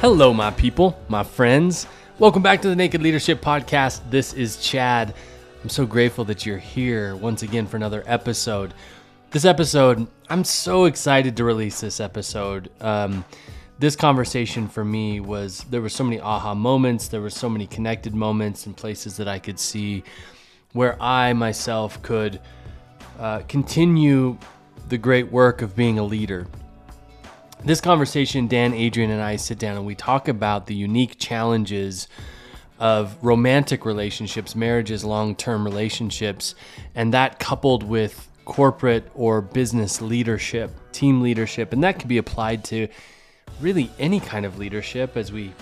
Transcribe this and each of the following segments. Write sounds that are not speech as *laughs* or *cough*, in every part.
Hello, my people, my friends. Welcome back to the Naked Leadership Podcast. This is Chad. I'm so grateful that you're here once again for another episode. This episode, I'm so excited to release this episode. Um, this conversation for me was there were so many aha moments, there were so many connected moments and places that I could see where I myself could uh, continue the great work of being a leader this conversation, Dan, Adrian, and I sit down and we talk about the unique challenges of romantic relationships, marriages, long term relationships, and that coupled with corporate or business leadership, team leadership, and that can be applied to really any kind of leadership, as we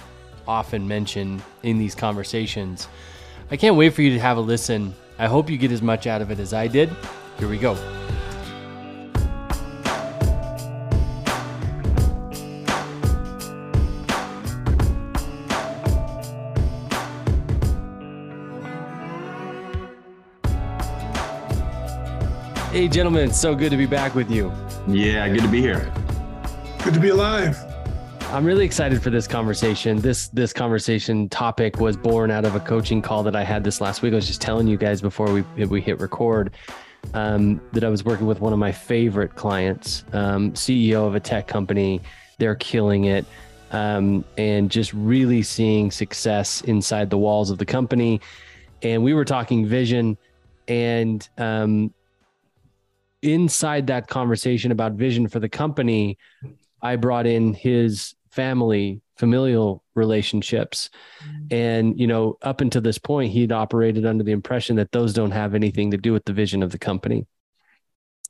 often mention in these conversations. I can't wait for you to have a listen. I hope you get as much out of it as I did. Here we go. Hey, gentlemen, so good to be back with you. Yeah, good to be here. Good to be alive. I'm really excited for this conversation. This this conversation topic was born out of a coaching call that I had this last week. I was just telling you guys before we we hit record um, that I was working with one of my favorite clients, um, CEO of a tech company. They're killing it, um, and just really seeing success inside the walls of the company. And we were talking vision, and um, inside that conversation about vision for the company, I brought in his family, familial relationships. Mm-hmm. And, you know, up until this point, he'd operated under the impression that those don't have anything to do with the vision of the company.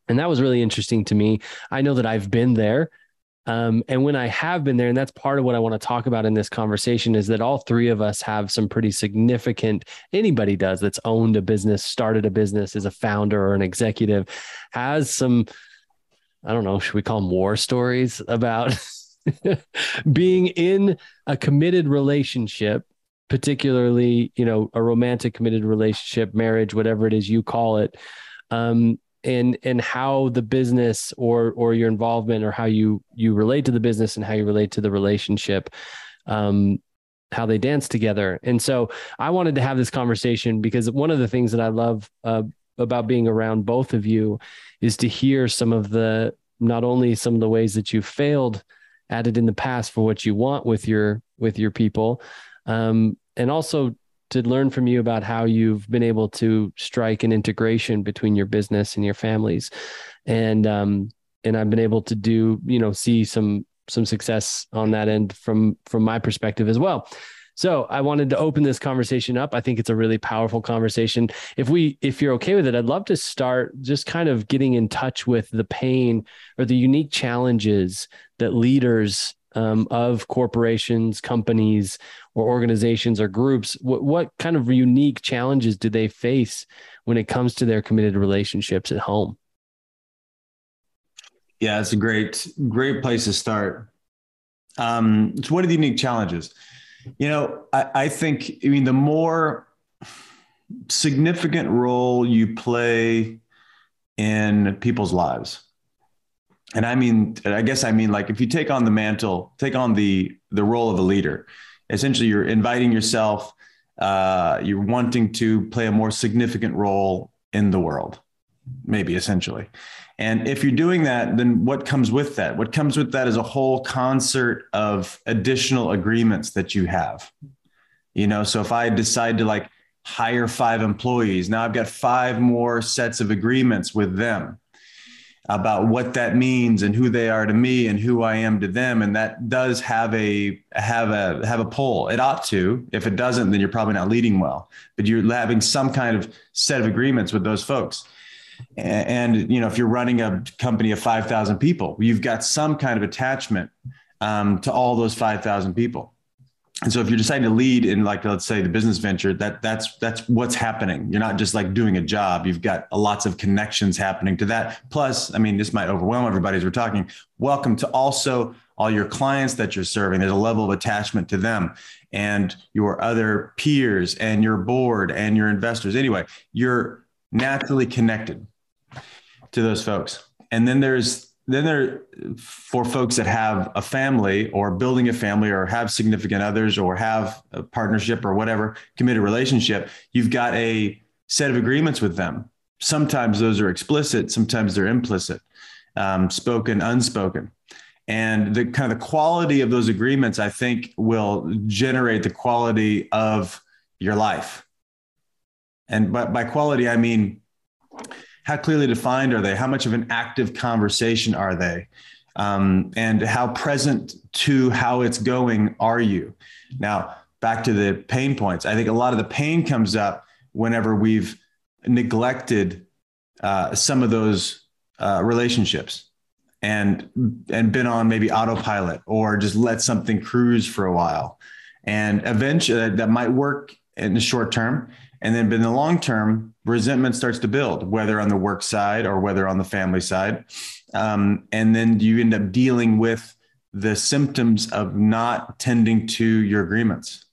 And that was really interesting to me. I know that I've been there. Um, and when I have been there, and that's part of what I want to talk about in this conversation, is that all three of us have some pretty significant, anybody does that's owned a business, started a business, is a founder or an executive, has some, I don't know, should we call them war stories about *laughs* being in a committed relationship, particularly, you know, a romantic committed relationship, marriage, whatever it is you call it. Um, and and how the business or or your involvement or how you you relate to the business and how you relate to the relationship um how they dance together. And so i wanted to have this conversation because one of the things that i love uh, about being around both of you is to hear some of the not only some of the ways that you failed at it in the past for what you want with your with your people um, and also to learn from you about how you've been able to strike an integration between your business and your families and um and I've been able to do you know see some some success on that end from from my perspective as well so I wanted to open this conversation up. I think it's a really powerful conversation. If we, if you're okay with it, I'd love to start just kind of getting in touch with the pain or the unique challenges that leaders um, of corporations, companies, or organizations or groups, what, what kind of unique challenges do they face when it comes to their committed relationships at home? Yeah, it's a great, great place to start. Um, it's one of the unique challenges. You know, I, I think, I mean, the more significant role you play in people's lives, and I mean, I guess I mean, like if you take on the mantle, take on the the role of a leader, essentially you're inviting yourself uh, you're wanting to play a more significant role in the world maybe essentially. And if you're doing that then what comes with that? What comes with that is a whole concert of additional agreements that you have. You know so if i decide to like hire five employees now i've got five more sets of agreements with them about what that means and who they are to me and who I am to them. And that does have a have a have a pull. It ought to. If it doesn't, then you're probably not leading well. But you're having some kind of set of agreements with those folks. And, and you know, if you're running a company of five thousand people, you've got some kind of attachment um, to all those five thousand people and so if you're deciding to lead in like let's say the business venture that that's that's what's happening. You're not just like doing a job. You've got lots of connections happening to that. Plus i mean this might overwhelm everybody as we're talking. Welcome to also all your clients that you're serving. There's a level of attachment to them and your other peers and your board and your investors. Anyway you're naturally connected to those folks. And then there's then there for folks that have a family or building a family or have significant others or have a partnership or whatever committed relationship you've got a set of agreements with them. Sometimes those are explicit sometimes they're implicit um, spoken unspoken. And the kind of the quality of those agreements i think will generate the quality of your life. And by, by quality i mean how clearly defined are they? How much of an active conversation are they? Um, and how present to how it's going are you? Now, back to the pain points. I think a lot of the pain comes up whenever we've neglected uh, some of those uh, relationships and and been on maybe autopilot or just let something cruise for a while and eventually that might work in the short term and then in the long term, resentment starts to build, whether on the work side or whether on the family side. Um, and then you end up dealing with the symptoms of not tending to your agreements.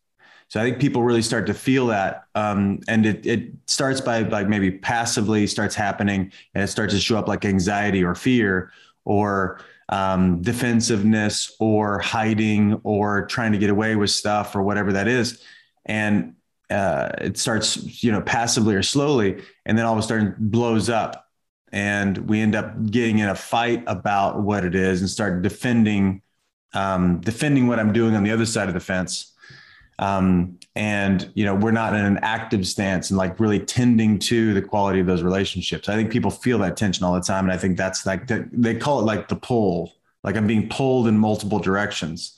So I think people really start to feel that, um, and it it starts by like maybe passively starts happening, and it starts to show up like anxiety or fear or um, defensiveness or hiding or trying to get away with stuff or whatever that is. And uh, it starts, you know, passively or slowly, and then all of a sudden blows up, and we end up getting in a fight about what it is and start defending, um, defending what I'm doing on the other side of the fence. Um, and you know, we're not in an active stance and like really tending to the quality of those relationships. I think people feel that tension all the time, and I think that's like the, they call it like the pull, like I'm being pulled in multiple directions.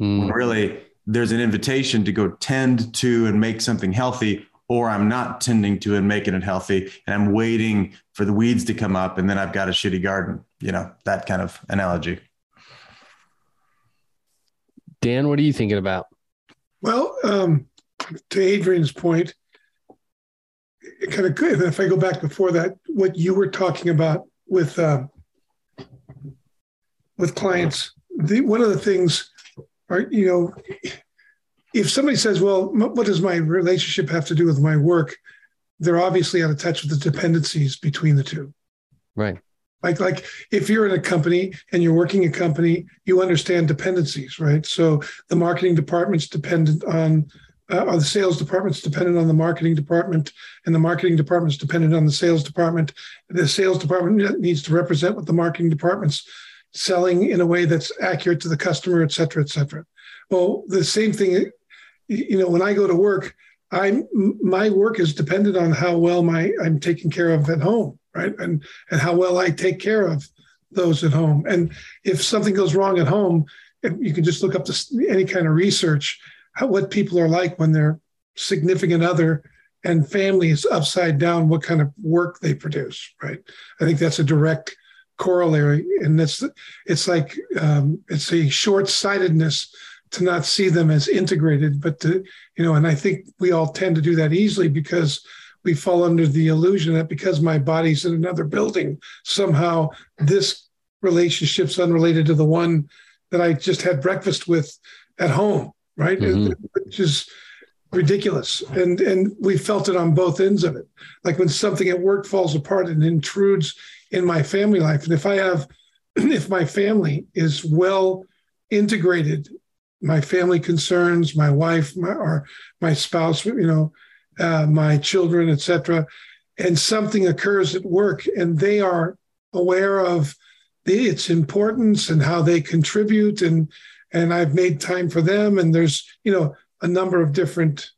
Mm. When really there's an invitation to go tend to and make something healthy or I'm not tending to and making it healthy and I'm waiting for the weeds to come up and then I've got a shitty garden, you know, that kind of analogy. Dan, what are you thinking about? Well, um, to Adrian's point, it kind of good. If I go back before that, what you were talking about with uh, with clients, the, one of the things are you know if somebody says well what does my relationship have to do with my work? They're obviously out of touch with the dependencies between the two. Right. Like like if you're in a company and you're working a company you understand dependencies right? So the marketing department's dependent on uh, or the sales department's dependent on the marketing department and the marketing department's dependent on the sales department. The sales department needs to represent what the marketing department's selling in a way that's accurate to the customer, et cetera, et cetera. Well, the same thing, you know, when I go to work, I'm my work is dependent on how well my I'm taken care of at home, right? And and how well I take care of those at home. And if something goes wrong at home, you can just look up this, any kind of research how, what people are like when their significant other and family is upside down, what kind of work they produce, right? I think that's a direct corollary, and that's it's like um, it's a short-sightedness to not see them as integrated, but to you know, and I think we all tend to do that easily because we fall under the illusion that because my body's in another building, somehow this relationship's unrelated to the one that I just had breakfast with at home, right? Mm-hmm. Which is ridiculous. And and we felt it on both ends of it. Like when something at work falls apart and intrudes in my family life. And if I have, *clears throat* if my family is well integrated, my family concerns, my wife, my, or my spouse, you know, uh, my children, etc., and something occurs at work, and they are aware of the, its importance and how they contribute, and and I've made time for them, and there's you know a number of different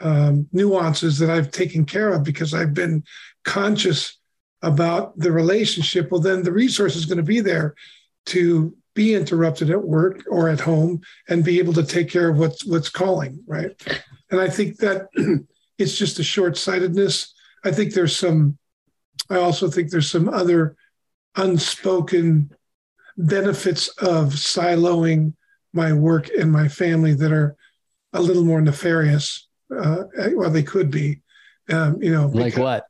um, nuances that I've taken care of because I've been conscious about the relationship, well, then the resource is going to be there to be interrupted at work or at home and be able to take care of what's what's calling, right? And I think that *clears throat* it's just a short-sightedness. I think there's some. I also think there's some other unspoken benefits of siloing my work and my family that are a little more nefarious. Uh, well, they could be. Um, you know, like what?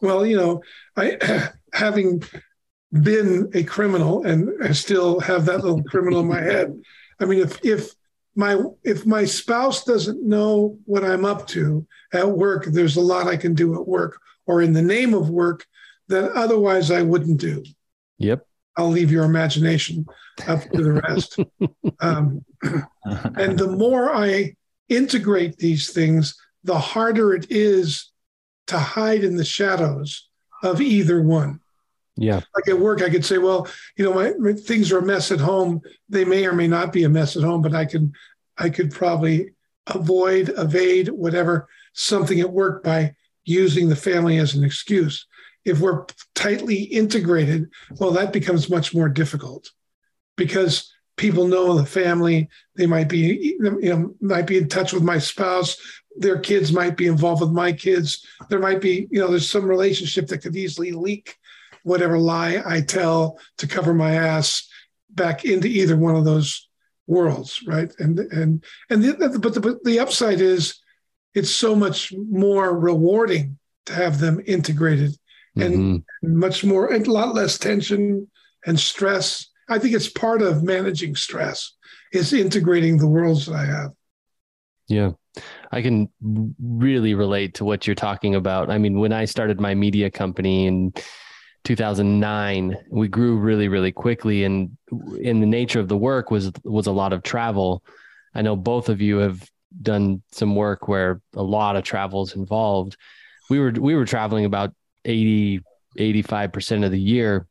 Well, you know, I *clears throat* having been a criminal and I still have that little criminal in my head. I mean, if if my if my spouse doesn't know what I'm up to at work, there's a lot I can do at work or in the name of work that otherwise I wouldn't do. Yep. I'll leave your imagination up to the rest. *laughs* um, and the more I integrate these things, the harder it is to hide in the shadows of either one. Yeah. Like at work, I could say, well, you know, my, my, things are a mess at home. They may or may not be a mess at home, but I can, I could probably avoid, evade, whatever, something at work by using the family as an excuse. If we're tightly integrated, well, that becomes much more difficult because people know the family. They might be, you know, might be in touch with my spouse. Their kids might be involved with my kids. There might be, you know, there's some relationship that could easily leak whatever lie I tell to cover my ass back into either one of those worlds, right? And and and the, but the but the upside is it's so much more rewarding to have them integrated and mm-hmm. much more a lot less tension and stress. I think it's part of managing stress is integrating the worlds that I have. Yeah. I can really relate to what you're talking about. I mean, when I started my media company in 2009, we grew really, really quickly, and in the nature of the work was was a lot of travel. I know both of you have done some work where a lot of travel is involved. We were we were traveling about 80 85% of the year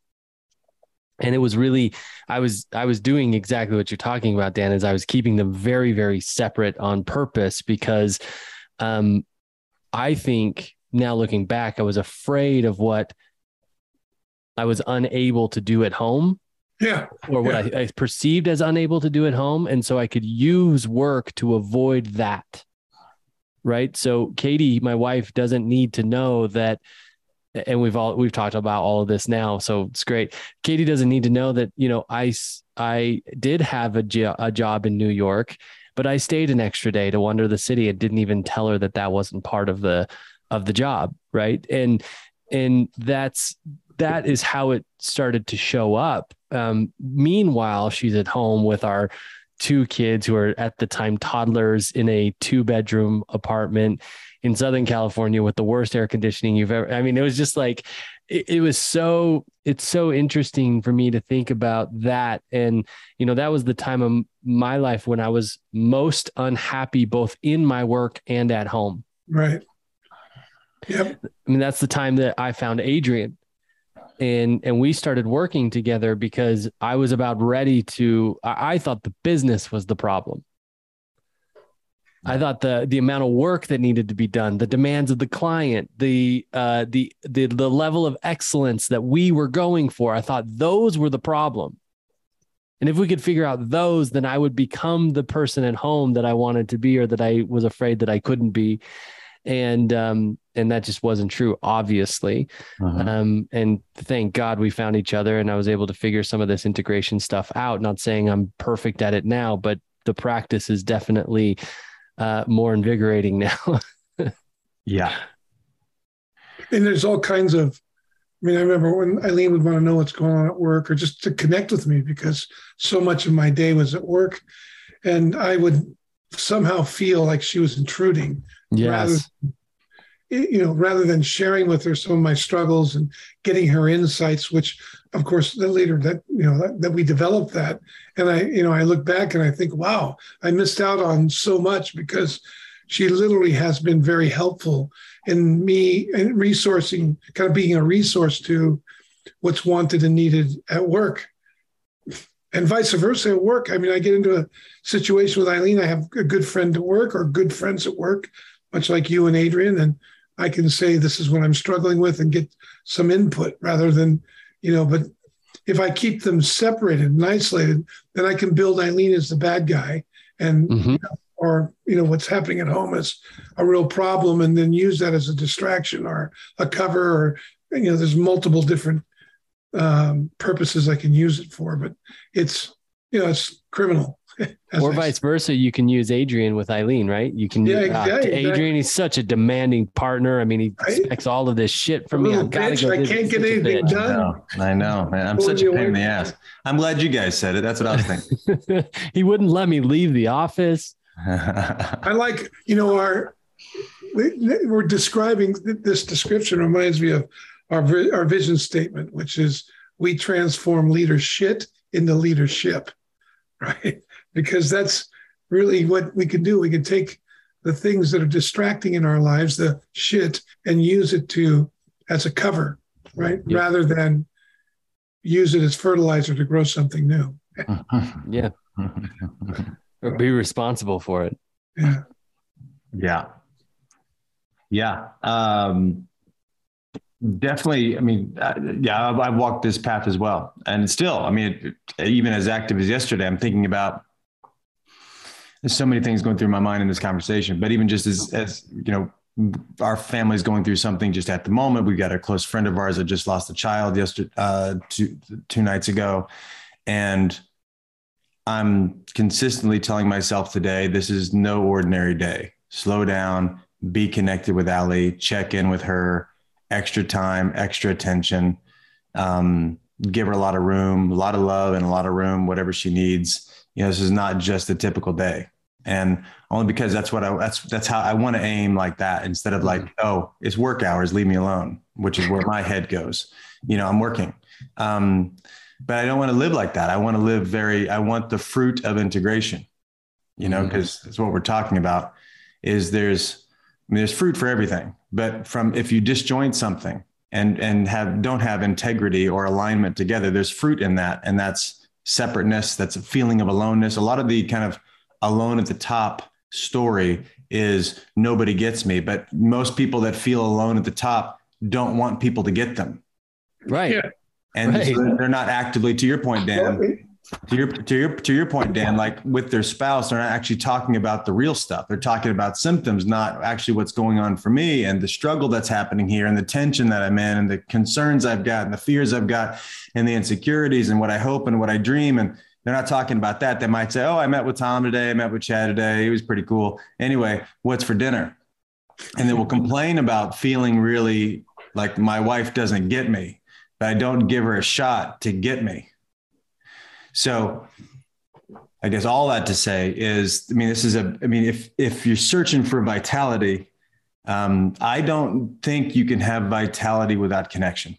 and it was really i was i was doing exactly what you're talking about dan is i was keeping them very very separate on purpose because um i think now looking back i was afraid of what i was unable to do at home yeah. Or what yeah. I, I perceived as unable to do at home. And so I could use work to avoid that. Right. So Katie, my wife, doesn't need to know that and we've all we've talked about all of this now so it's great. Katie doesn't need to know that you know i i did have a, jo- a job in new york but i stayed an extra day to wander the city and didn't even tell her that that wasn't part of the of the job right? And and that's that is how it started to show up. Um, meanwhile, she's at home with our two kids who are at the time toddlers in a two bedroom apartment in Southern California with the worst air conditioning you've ever. I mean, it was just like, it, it, was so, it's so interesting for me to think about that. And, you know, that was the time of my life when I was most unhappy, both in my work and at home. Right. Yep. I mean, that's the time that I found Adrian and and we started working together because I was about ready to I, I thought the business was the problem. I thought the the amount of work that needed to be done, the demands of the client, the uh, the the the level of excellence that we were going for, I thought those were the problem. And if we could figure out those, then I would become the person at home that I wanted to be, or that I was afraid that I couldn't be and um, and that just wasn't true, obviously. Uh-huh. Um, and thank God we found each other, and I was able to figure some of this integration stuff out. Not saying I'm perfect at it now, but the practice is definitely uh, more invigorating now. *laughs* yeah. And there's all kinds of. I mean, I remember when Eileen would want to know what's going on at work, or just to connect with me because so much of my day was at work, and I would somehow feel like she was intruding Yes. Rather, you know, rather than sharing with her some of my struggles and getting her insights, which of course the later that you know that, that we developed that. And I, you know, I look back and I think, wow, I missed out on so much because she literally has been very helpful in me and resourcing, kind of being a resource to what's wanted and needed at work and vice versa at work. I mean, I get into a situation with Eileen. I have a good friend at work or good friends at work much like you and Adrian, and I can say this is what I'm struggling with and get some input rather than, you know, but if I keep them separated and isolated, then I can build Eileen as the bad guy and mm-hmm. you know, or you know what's happening at home is a real problem and then use that as a distraction or a cover or you know there's multiple different um, purposes I can use it for, but it's you know it's criminal or vice versa, you can use Adrian with Eileen, right? You can yeah, exactly, uh, Adrian. Exactly. He's such a demanding partner. I mean, he right? expects all of this shit from me. I bitch, go I can't get anything done. I know, I know, man. I'm such a pain in the ass. I'm glad you guys said it. That's what I was thinking. *laughs* *laughs* he wouldn't let me leave the office. *laughs* I like, you know, our we're describing this description reminds me of our our vision statement, which is we transform leader shit into leadership, right? Because that's really what we can do. We can take the things that are distracting in our lives, the shit, and use it to as a cover, right? Yeah. Rather than use it as fertilizer to grow something new. *laughs* Yeah. *laughs* Or be responsible for it. Yeah. Yeah. Yeah. Um, definitely. I mean, uh, yeah, I've, I've walked this path as well. And still, I mean, it, even as active as yesterday, I'm thinking about there's so many things going through my mind in this conversation, but even just as, as, you know, our family's going through something just at the moment. We've got a close friend of ours that just lost a child yesterday, uh, two, two nights ago. And I'm consistently telling myself today, this is no ordinary day. Slow down, be connected with Ali, check in with her, extra time, extra attention, um, give her a lot of room, a lot of love, and a lot of room, whatever she needs. You know, this is not just a typical day, and only because that's what I that's that's how I want to aim like that instead of like, oh, it's work hours, leave me alone, which is where my head goes. You know, I'm working. Um, but I don't want to live like that. I want to live very, I want the fruit of integration, you know, because Mhm. that's what we're talking about is there's, I mean, there's fruit for everything, but from, if you disjoint something and, and have, don't have integrity or alignment together, there's fruit in that. And that's separateness. That's a feeling of aloneness. A lot of the kind of alone at the top story is nobody gets me, but most people that feel alone at the top don't want people to get them Right. Yeah. and Right. so they're not actively to your point dan to your to your to your point dan like with their spouse they're not actually talking about the real stuff. They're talking about symptoms not actually what's going on for me and the struggle that's happening here and the tension that i'm in and the concerns i've got and the fears i've got and the insecurities and what i hope and what i dream. And they're not talking about that. They might say oh i met with tom today. I met with chad today. He was pretty cool. Anyway what's for dinner? And they will complain about feeling really like my wife doesn't get me but I don't give her a shot to get me. So I guess all that to say is, I mean, this is a, I mean, if, if you're searching for vitality, um, I don't think you can have vitality without connection.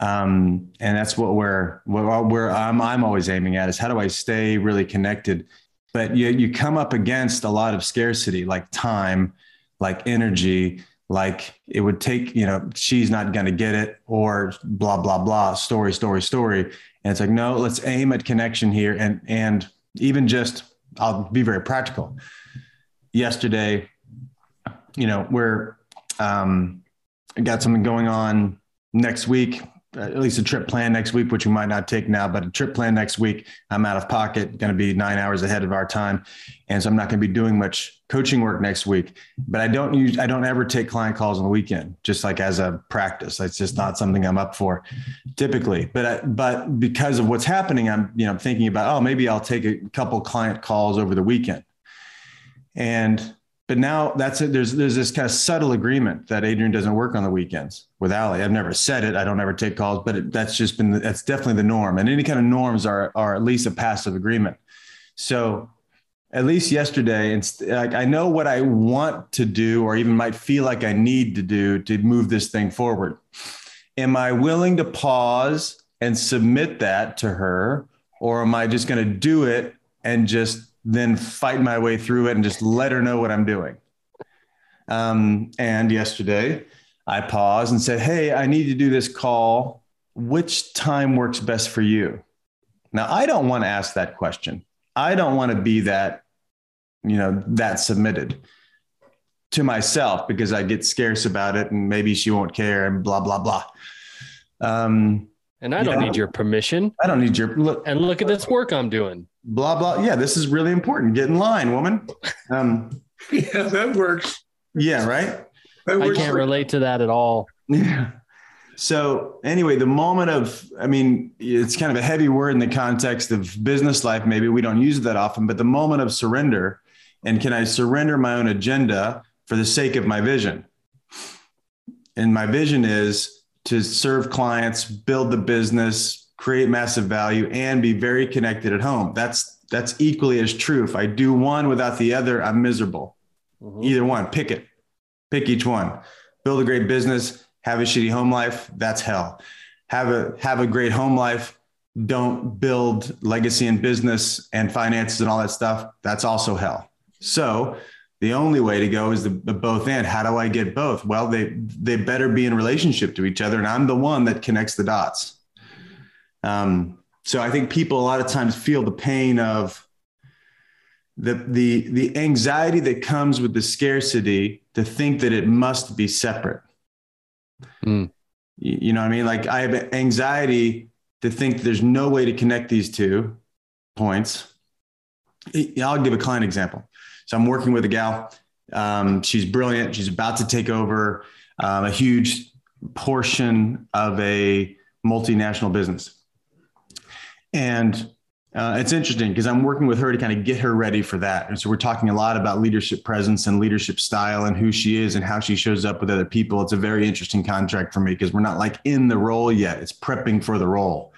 Um, and that's what we're, where, where I'm, I'm always aiming at is how do I stay really connected? But you, you come up against a lot of scarcity, like time, like energy, like it would take, you know, she's not going to get it or blah, blah, blah, story, story, story. And it's like, no, let's aim at connection here. And, and even just, I'll be very practical. Yesterday, you know, we're, um, got something going on next week, at least a trip plan next week, which we might not take now, but a trip plan next week. I'm out of pocket, going to be nine hours ahead of our time. And so I'm not going to be doing much coaching work next week, but I don't use, I don't ever take client calls on the weekend, just like as a practice. It's just not something I'm up for typically, but, I, but because of what's happening, I'm, you know, I'm thinking about, oh, maybe I'll take a couple client calls over the weekend. And, but now that's it. There's, there's this kind of subtle agreement that Adrian doesn't work on the weekends with Ali. I've never said it. I don't ever take calls, but it, that's just been, that's definitely the norm. And any kind of norms are, are at least a passive agreement. So at least yesterday, and like I know what I want to do, or even might feel like I need to do to move this thing forward. Am I willing to pause and submit that to her, or am I just going to do it and just then fight my way through it and just let her know what I'm doing? Um, and yesterday, I paused and said, "Hey, I need to do this call. Which time works best for you?" Now, I don't want to ask that question. I don't want to be that, you know, that submitted to myself because I get scarce about it and maybe she won't care and blah, blah, blah. Um, And I don't need your permission. I don't need your look, And look at this work I'm doing. Blah, blah. Yeah, this is really important. Get in line, woman. Um, *laughs* Yeah, that works. yeah, right. That I can't for- relate to that at all. Yeah. So anyway, the moment of, I mean, it's kind of a heavy word in the context of business life. Maybe we don't use it that often, but the moment of surrender, and can I surrender my own agenda for the sake of my vision? And my vision is to serve clients, build the business, create massive value, and be very connected at home. That's that's equally as true. If I do one without the other, I'm miserable. Mhm. Either one, pick it. Pick each one. Build a great business, have a shitty home life. That's hell. have a have a great home life, don't build legacy in business and finances and all that stuff, that's also hell. So the only way to go is the, the both and. How do I get both? Well, they they better be in relationship to each other, and I'm the one that connects the dots. Um, so I think people a lot of times feel the pain of the the the anxiety that comes with the scarcity to think that it must be separate. Mm. You, you know what I mean? Like I have anxiety to think there's no way to connect these two points. I'll give a client example. So I'm working with a gal. Um, she's brilliant. She's about to take over um, a huge portion of a multinational business. And uh, it's interesting because I'm working with her to kind of get her ready for that. And so we're talking a lot about leadership presence and leadership style and who she is and how she shows up with other people. It's a very interesting contract for me because we're not like in the role yet. It's prepping for the role.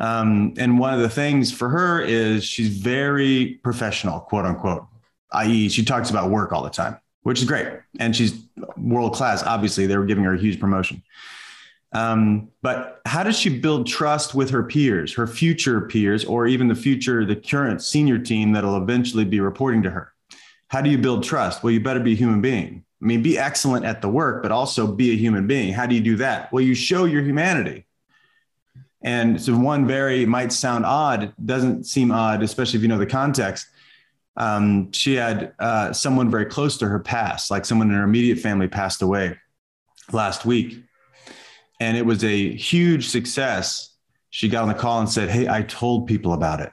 Um, and one of the things for her is she's very professional, quote unquote, i.e., she talks about work all the time, which is great. And she's world class. Obviously, they were giving her a huge promotion. Um, but how does she build trust with her peers, her future peers, or even the future, the current senior team that'll eventually be reporting to her? How do you build trust? Well, you better be a human being. I mean, be excellent at the work, but also be a human being. How do you do that? Well, you show your humanity. And so, one very might sound odd, doesn't seem odd, especially if you know the context. Um, she had uh, someone very close to her pass, like someone in her immediate family passed away last week and it was a huge success. She got on the call and said, Hey, I told people about it.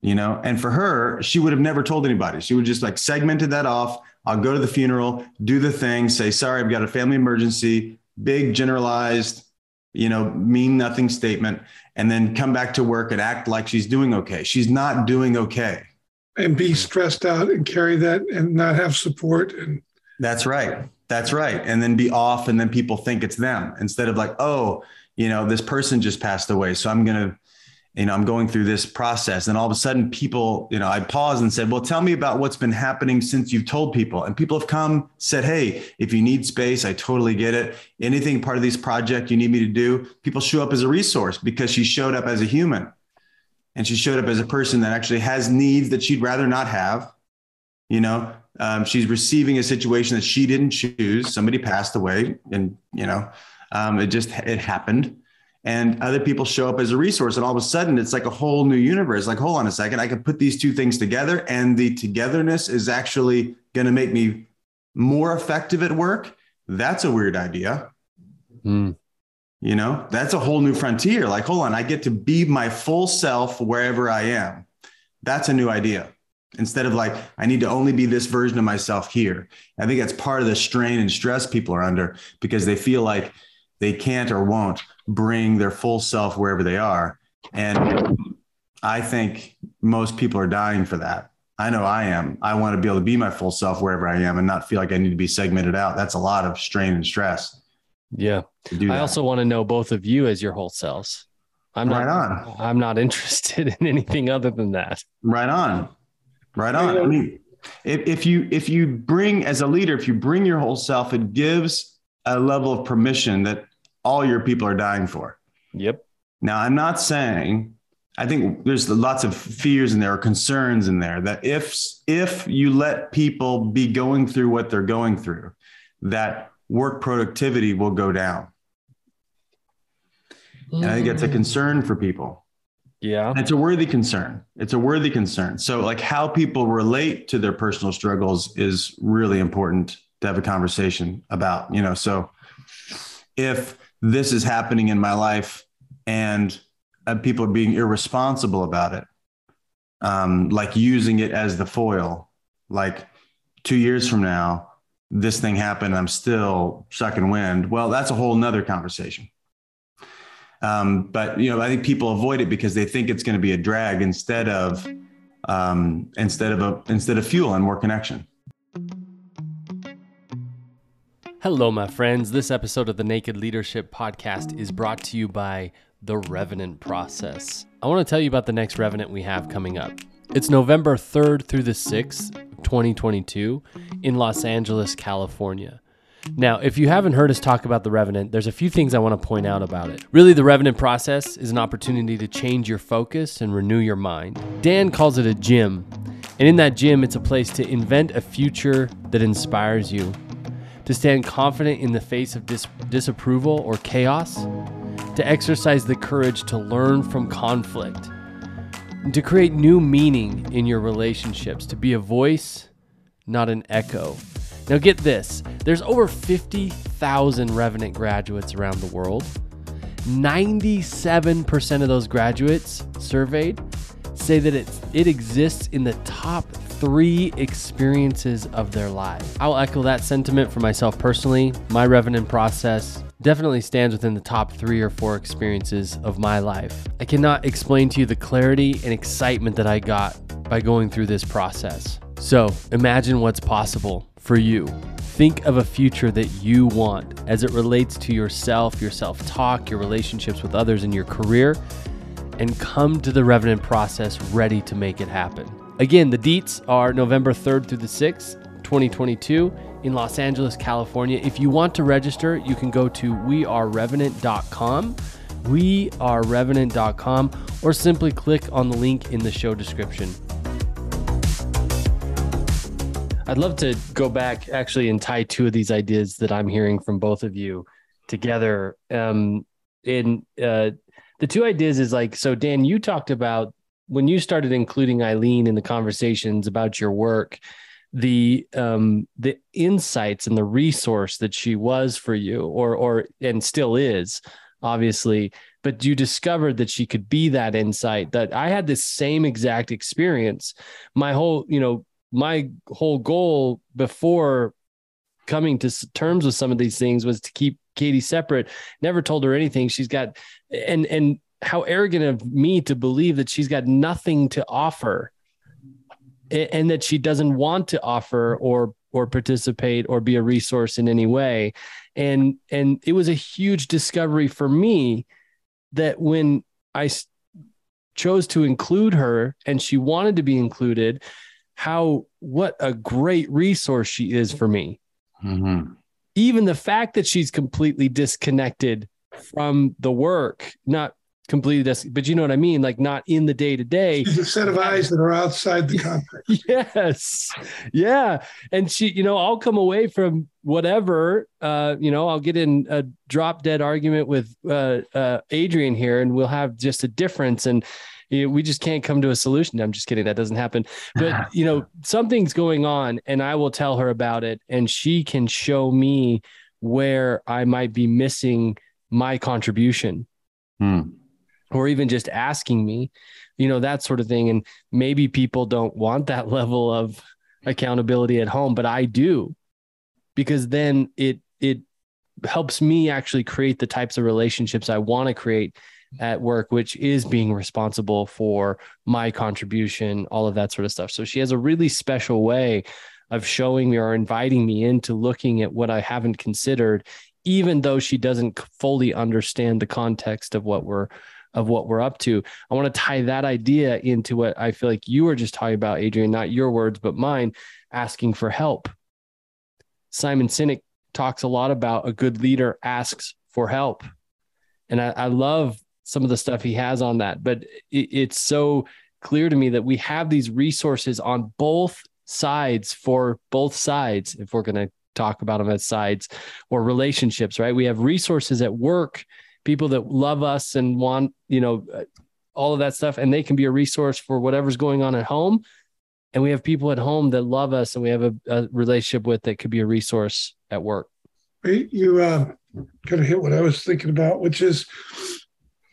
You know, and for her, she would have never told anybody. She would just like segmented that off. I'll go to the funeral, do the thing, say, Sorry, I've got a family emergency, big generalized, you know, mean nothing statement, and then come back to work and act like she's doing okay. She's not doing okay. And be stressed out and carry that and not have support. And that's right. That's right. And then be off, and then people think it's them instead of like, oh, you know, this person just passed away. So I'm going to, you know, I'm going through this process. And all of a sudden, people, you know, I paused and said, well, tell me about what's been happening since you've told people. And people have come, said, hey, if you need space, I totally get it. Anything part of this project you need me to do, people show up as a resource because she showed up as a human. And she showed up as a person that actually has needs that she'd rather not have. You know, um, she's receiving a situation that she didn't choose. Somebody passed away, and you know, um, it just it happened. And other people show up as a resource, and all of a sudden, it's like a whole new universe. Like, hold on a second, I can put these two things together, and the togetherness is actually going to make me more effective at work. That's a weird idea. Mm. You know, that's a whole new frontier. Like, hold on, I get to be my full self wherever I am. That's a new idea instead of like i need to only be this version of myself here. I think that's part of the strain and stress people are under because they feel like they can't or won't bring their full self wherever they are. And i think most people are dying for that. I know i am. I want to be able to be my full self wherever i am and not feel like i need to be segmented out. That's a lot of strain and stress. Yeah. I also want to know both of you as your whole selves. I'm not right on. *laughs* i'm not interested in anything other than that. Right on Right on. I mm-hmm. mean, if, if you if you bring as a leader, if you bring your whole self, it gives a level of permission that all your people are dying for. Yep. Now, I'm not saying I think there's lots of fears in there or concerns in there that if if you let people be going through what they're going through, that work productivity will go down. And I think it's a mm-hmm. concern for people. Yeah. It's a worthy concern. It's a worthy concern. So, like, how people relate to their personal struggles is really important to have a conversation about, you know. So, if this is happening in my life and uh, people are being irresponsible about it, um, like using it as the foil, like two years from now, this thing happened, I'm still sucking wind. Well, that's a whole nother conversation. Um, but you know, I think people avoid it because they think it's going to be a drag instead of um, instead of a instead of fuel and more connection. Hello, my friends. This episode of the Naked Leadership Podcast is brought to you by the Revenant Process. I want to tell you about the next Revenant we have coming up. It's November 3rd through the 6th, 2022, in Los Angeles, California. Now, if you haven't heard us talk about the Revenant, there's a few things I want to point out about it. Really, the Revenant process is an opportunity to change your focus and renew your mind. Dan calls it a gym, and in that gym, it's a place to invent a future that inspires you, to stand confident in the face of dis- disapproval or chaos, to exercise the courage to learn from conflict, to create new meaning in your relationships, to be a voice, not an echo. Now, get this there's over 50,000 Revenant graduates around the world. 97% of those graduates surveyed say that it, it exists in the top three experiences of their lives. I'll echo that sentiment for myself personally. My Revenant process definitely stands within the top three or four experiences of my life. I cannot explain to you the clarity and excitement that I got by going through this process. So imagine what's possible for you. Think of a future that you want as it relates to yourself, your self talk, your relationships with others, and your career, and come to the Revenant process ready to make it happen. Again, the deets are November 3rd through the 6th, 2022 in Los Angeles, California. If you want to register, you can go to wearerevenant.com, wearerevenant.com, or simply click on the link in the show description. I'd love to go back actually and tie two of these ideas that I'm hearing from both of you together. Um, in uh, the two ideas is like, so Dan, you talked about when you started including Eileen in the conversations about your work, the um, the insights and the resource that she was for you, or or and still is, obviously. But you discovered that she could be that insight. That I had this same exact experience. My whole, you know, my whole goal before coming to terms with some of these things was to keep Katie separate. Never told her anything. She's got and and how arrogant of me to believe that she's got nothing to offer and that she doesn't want to offer or or participate or be a resource in any way and and it was a huge discovery for me that when i chose to include her and she wanted to be included how what a great resource she is for me. Mm-hmm. Even the fact that she's completely disconnected from the work, not completely dis- but you know what I mean, like not in the day to day. She's A set of eyes that are outside the *laughs* context. yes, yeah, and she, you know, I'll come away from whatever, uh, you know, I'll get in a drop dead argument with uh, uh, Adrian here, and we'll have just a difference and you know, we just can't come to a solution. I'm just kidding. That doesn't happen. But, *laughs* you know, something's going on and I will tell her about it and she can show me where I might be missing my contribution. Hmm. Or even just asking me, you know, that sort of thing. And maybe people don't want that *laughs* level of accountability at home, but I do because then it, it helps me actually create the types of relationships I want to create at work, which is being responsible for my contribution, all of that sort of stuff. So she has a really special way of showing me or inviting me into looking at what I haven't considered, even though she doesn't fully understand the context of what we're of what we're up to. I want to tie that idea into what I feel like you were just talking about, Adrian, not your words, but mine, asking for help. Simon Sinek talks a lot about a good leader asks for help. And I, I love some of the stuff he has on that. But it, it's so clear to me that we have these resources on both sides for both sides, if we're going to talk about them as sides or relationships, right? We have resources at work, people that love us and want, you know, uh, all of that stuff, and they can be a resource for whatever's going on at home. And we have people at home that love us and we have a, a relationship with that could be a resource at work. You uh, kind of hit what I was thinking about, which is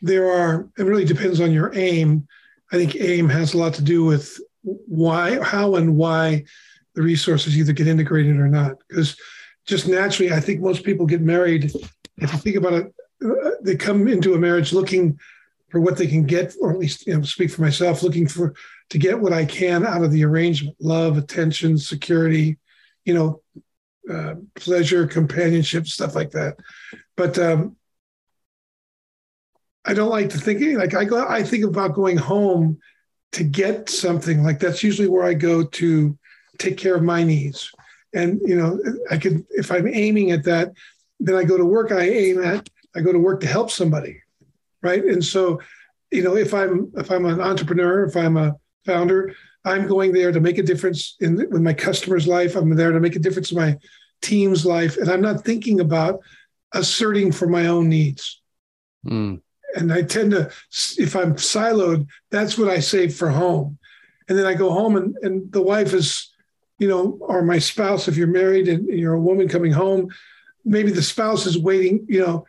there are it really depends on your aim. I think aim has a lot to do with why how and why the resources either get integrated or not. Because just naturally i think most people get married if you think about it uh, they come into a marriage looking for what they can get or at least you know speak for myself looking for to get what i can out of the arrangement. Love attention security you know uh, pleasure companionship stuff like that. But um, I don't like to think like I go I think about going home to get something. Like that's usually where I go to take care of my needs. and you know i could if i'm aiming at that then i go to work i aim at i go to work to help somebody right? And so you know if i'm if i'm an entrepreneur if i'm a founder i'm going there to make a difference in with my customer's life. I'm there to make a difference in my team's life. And i'm not thinking about asserting for my own needs. Mm. And I tend to, if I'm siloed, that's what I save for home. And then I go home and, and the wife is, you know, or my spouse, if you're married and you're a woman coming home, maybe the spouse is waiting, you know,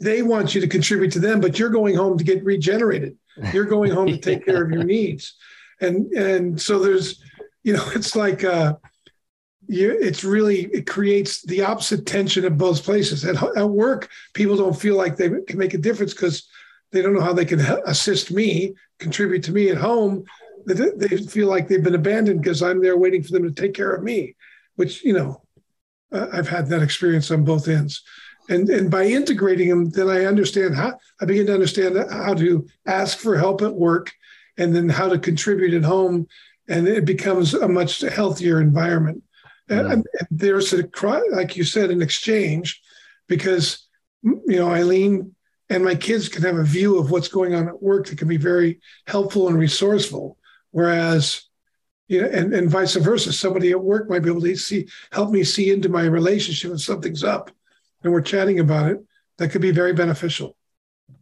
they want you to contribute to them, but you're going home to get regenerated. You're going home to take *laughs* care of your needs. And and so there's, you know, *laughs* it's like uh you, it's really it creates the opposite tension at both places. At, at work, people don't feel like they can make a difference because they don't know how they can assist me, contribute to me at home. They feel like they've been abandoned because I'm there waiting for them to take care of me, which you know, I've had that experience on both ends. And and by integrating them, then I understand how I begin to understand how to ask for help at work, and then how to contribute at home, and it becomes a much healthier environment. Mm-hmm. And, and there's a like you said an exchange because you know Eileen and my kids can have a view of what's going on at work that can be very helpful and resourceful. Whereas you know and, and vice versa somebody at work might be able to see help me see into my relationship and something's up and we're chatting about it that could be very beneficial.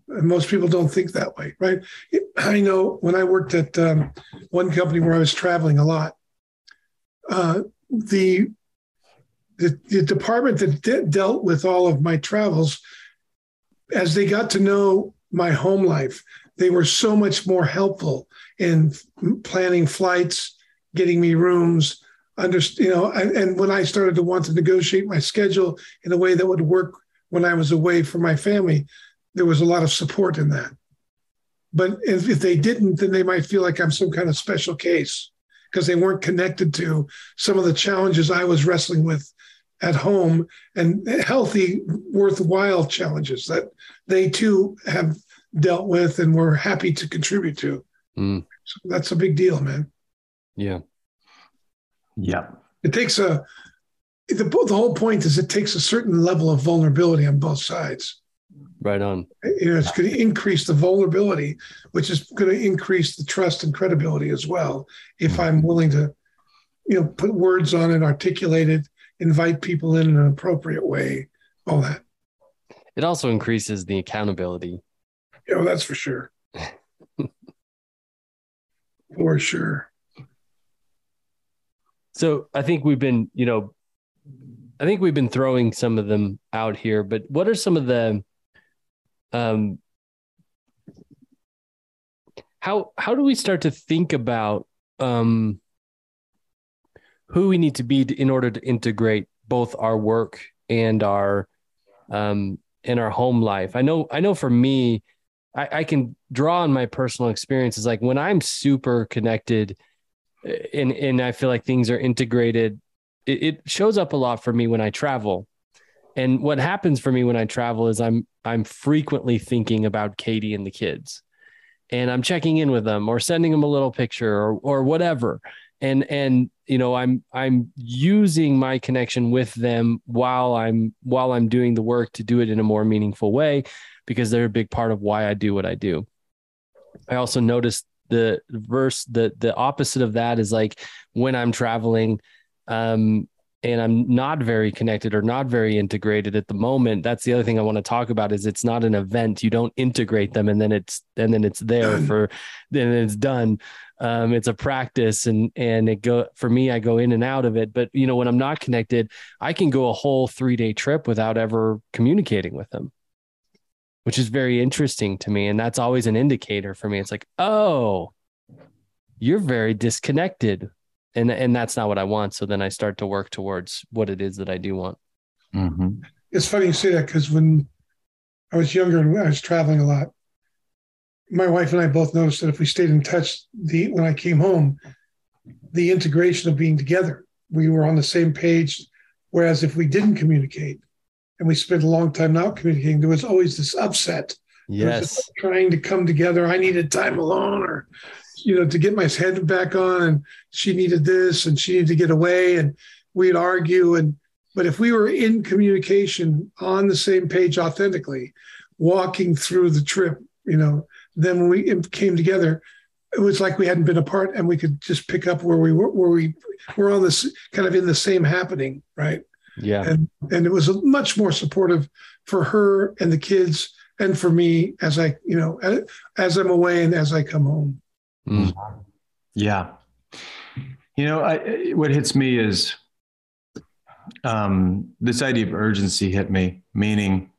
And most people don't think that way right? I know when i worked at um, one company where i was traveling a lot uh, the, the, the department that de- dealt with all of my travels, as they got to know my home life, they were so much more helpful in planning flights, getting me rooms, under, you know, and, and when I started to want to negotiate my schedule in a way that would work when I was away from my family, there was a lot of support in that. But if, if they didn't, then they might feel like I'm some kind of special case because they weren't connected to some of the challenges I was wrestling with at home and healthy, worthwhile challenges that they too have dealt with and were happy to contribute to. Mm. So that's a big deal, man. Yeah. Yeah. It takes a, the, the whole point is it takes a certain level of vulnerability on both sides. Right on. You know, it's going to increase the vulnerability, which is going to increase the trust and credibility as well. If mm-hmm. I'm willing to, you know, put words on it, articulate it, invite people in, in an appropriate way, all that. It also increases the accountability. Yeah, well, that's for sure. *laughs* for sure. So I think we've been, you know, I think we've been throwing some of them out here, but what are some of the um, how how do we start to think about um, who we need to be in order to integrate both our work and our um, in our home life? I know I know for me, I, I can draw on my personal experiences. Like when I'm super connected, eh, and and I feel like things are integrated, it, it shows up a lot for me when I travel. And what happens for me when I travel is I'm I'm frequently thinking about Katie and the kids. And I'm checking in with them or sending them a little picture or or whatever. And and you know, I'm I'm using my connection with them while I'm while I'm doing the work to do it in a more meaningful way because they're a big part of why I do what I do. I also noticed the verse the the opposite of that is like when I'm traveling um and I'm not very connected or not very integrated at the moment. That's the other thing I want to talk about is it's not an event. You don't integrate them and then it's and then it's there for then it's done. Um, it's a practice and and it go for me, I go in and out of it. But you know, when I'm not connected, I can go a whole three day trip without ever communicating with them, which is very interesting to me. And that's always an indicator for me. It's like, oh, you're very disconnected and and that's not what I want. So then I start to work towards what it is that I do want. Mm-hmm. It's funny you say that because when I was younger and I was traveling a lot, my wife and I both noticed that if we stayed in touch, the when I came home, the integration of being together, we were on the same page. Whereas if we didn't communicate and we spent a long time not communicating, there was always this upset. Yes. Trying to come together. I needed time alone, or you know, to get my head back on. And she needed this and she needed to get away. And we'd argue and but if we were in communication on the same page authentically walking through the trip you know then when we came together it was like we hadn't been apart and we could just pick up where we were where we were on this kind of in the same happening right yeah and and it was much more supportive for her and the kids and for me as i you know as i'm away and as i come home mm. yeah. You know I, what hits me is um, this idea of urgency hit me meaning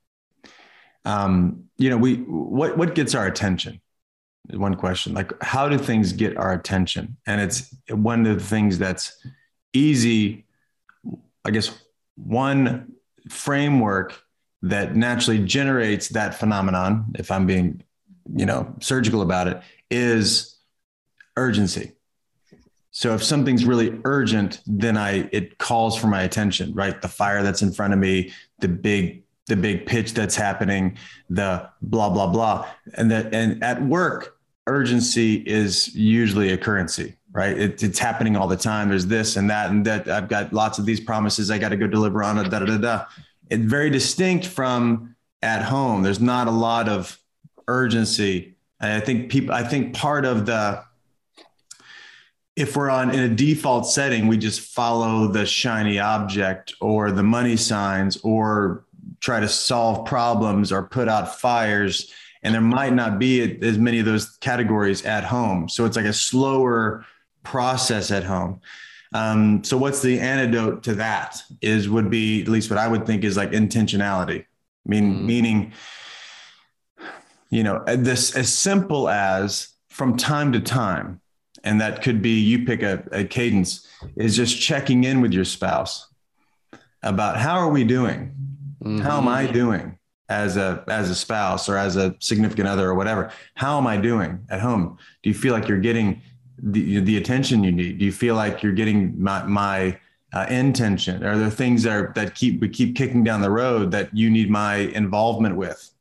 um, you know we what what gets our attention? One question. Like how do things get our attention? And it's one of the things that's easy i guess one framework that naturally generates that phenomenon if i'm being you know surgical about it is urgency so if something's really urgent then i it calls for my attention right the fire that's in front of me the big the big pitch that's happening the blah blah blah and that and at work urgency is usually a currency, right? It, it's happening all the time. There's this and that and that. I've got lots of these promises I got to go deliver on. Da, da, da, da. It's very distinct from at home. There's not a lot of urgency. And I think people, I think part of the, if we're on in a default setting, we just follow the shiny object or the money signs or try to solve problems or put out fires and there might not be as many of those categories at home. So it's like a slower process at home. Um, so what's the antidote to that? Is would be at least what I would think is like intentionality. I mean, mm-hmm. meaning, you know, this as simple as from time to time, and that could be you pick a, a cadence is just checking in with your spouse about how are we doing? Mm-hmm. How am I doing? as a as a spouse or as a significant other or whatever how am i doing at home do you feel like you're getting the, the attention you need do you feel like you're getting my my uh, intention are there things that are, that keep we keep kicking down the road that you need my involvement with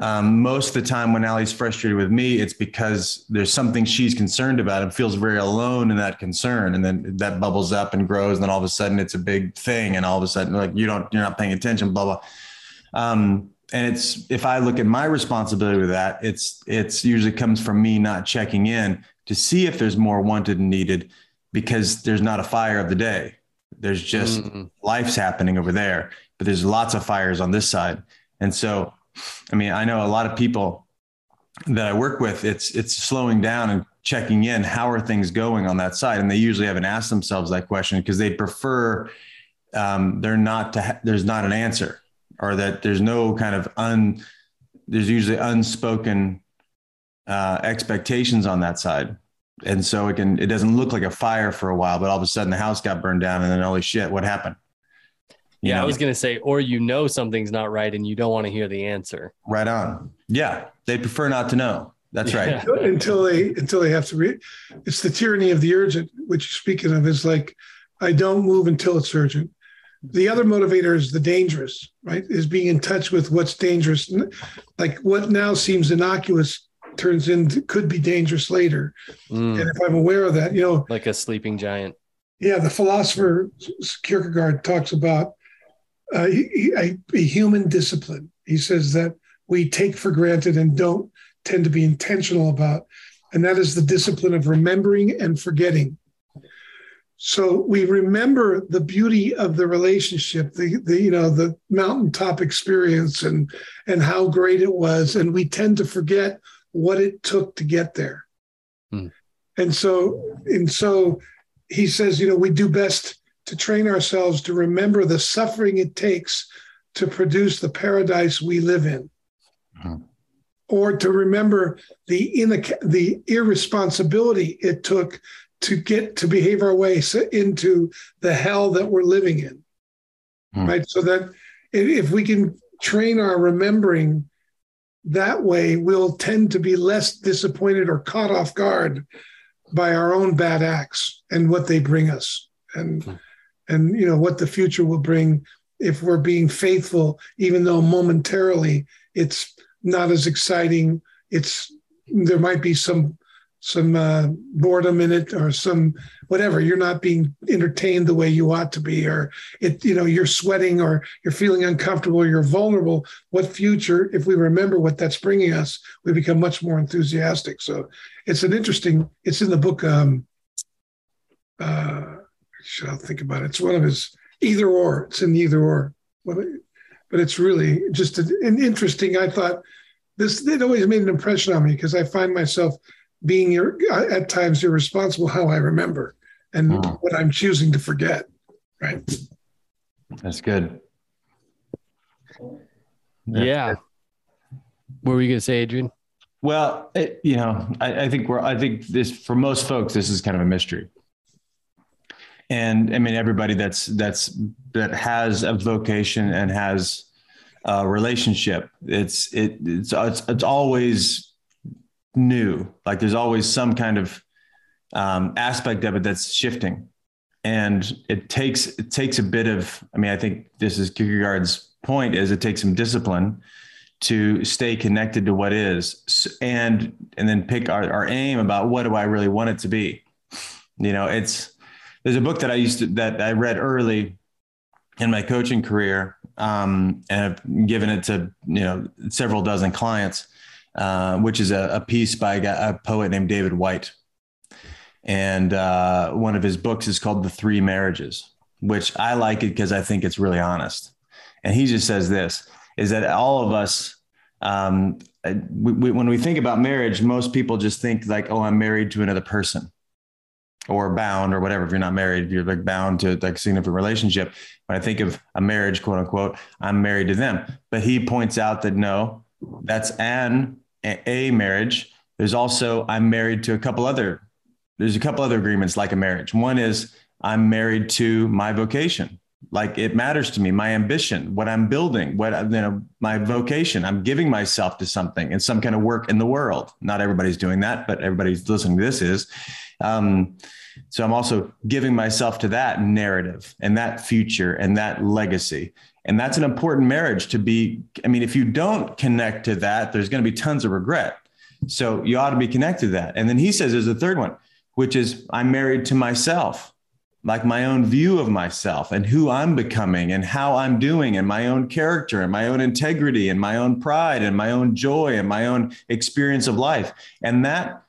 um, most of the time when Allie's frustrated with me, it's because there's something she's concerned about and feels very alone in that concern. And then that bubbles up and grows. And then all of a sudden it's a big thing. And all of a sudden, like, you don't, you're not paying attention, blah, blah. Um, and it's if I look at my responsibility with that, it's it's usually comes from me not checking in to see if there's more wanted and needed because there's not a fire of the day. There's just mm-hmm. life's happening over there, but there's lots of fires on this side. And so, I mean, I know a lot of people that I work with, it's it's slowing down and checking in. How are things going on that side? And they usually haven't asked themselves that question because they prefer um, they're not to ha- there's not an answer or that there's no kind of un there's usually unspoken uh, expectations on that side and so it can it doesn't look like a fire for a while but all of a sudden the house got burned down and then holy shit what happened yeah know? i was going to say or you know something's not right and you don't want to hear the answer right on yeah they prefer not to know that's right until they until they have to read it's the tyranny of the urgent which you're speaking of is like i don't move until it's urgent the other motivator is the dangerous, right? Is being in touch with what's dangerous. Like what now seems innocuous turns into could be dangerous later. Mm. And if I'm aware of that, you know, like a sleeping giant. Yeah, the philosopher Kierkegaard talks about uh, a, a human discipline. He says that we take for granted and don't tend to be intentional about, and that is the discipline of remembering and forgetting. So we remember the beauty of the relationship, the, the you know the mountaintop experience, and and how great it was, and we tend to forget what it took to get there. Hmm. And so and so he says, you know, we do best to train ourselves to remember the suffering it takes to produce the paradise we live in. Hmm. Or to remember the in the irresponsibility it took to get to behave our way into the hell that we're living in hmm. right so that if we can train our remembering that way we'll tend to be less disappointed or caught off guard by our own bad acts and what they bring us and hmm. And you know what the future will bring if we're being faithful even though momentarily it's not as exciting. It's there might be some some uh, boredom in it or some whatever. You're not being entertained the way you ought to be or it you know you're sweating or you're feeling uncomfortable or you're vulnerable. What future if we remember what that's bringing us we become much more enthusiastic. So it's an interesting it's in the book um uh should i think about it it's one of his either or it's in either or but it's really just an interesting i thought this it always made an impression on me because i find myself being uh, at times irresponsible how I remember and oh. what I'm choosing to forget. Right. That's good. That's yeah. Good. What were you going to say, Adrian? Well, it, you know, I, I think we're, I think this, for most folks, this is kind of a mystery. And I mean, everybody that's, that's, that has a vocation and has a relationship, it's, it, it's, it's, it's always new. Like there's always some kind of um, aspect of it that's shifting, and it takes it takes a bit of. I mean, I think this is Kierkegaard's point: is it takes some discipline to stay connected to what is, and and then pick our, our aim about what do I really want it to be. You know, it's there's a book that I used to that I read early in my coaching career, um, and I've given it to you know several dozen clients uh, which is a, a piece by a, a, poet named David Whyte. And uh, one of his books is called The Three Marriages, which I like it because I think it's really honest. And he just says this is that all of us, um, we, we, when we think about marriage, most people just think like, oh, I'm married to another person or bound or whatever. If you're not married, you're like bound to like a significant relationship. When I think of a marriage, quote unquote, I'm married to them. But he points out that no, that's an a marriage. There's also I'm married to a couple other. There's a couple other agreements like a marriage. One is I'm married to my vocation. Like it matters to me, my ambition, what I'm building, what you know, my vocation. I'm giving myself to something and some kind of work in the world. Not everybody's doing that, but everybody's listening to this is. Um, so I'm also giving myself to that narrative and that future and that legacy. And that's an important marriage to be. I mean, if you don't connect to that, there's going to be tons of regret. So you ought to be connected to that. And then he says there's a third one, which is I'm married to myself, like my own view of myself and who I'm becoming and how I'm doing and my own character and my own integrity and my own pride and my own joy and my own experience of life. And that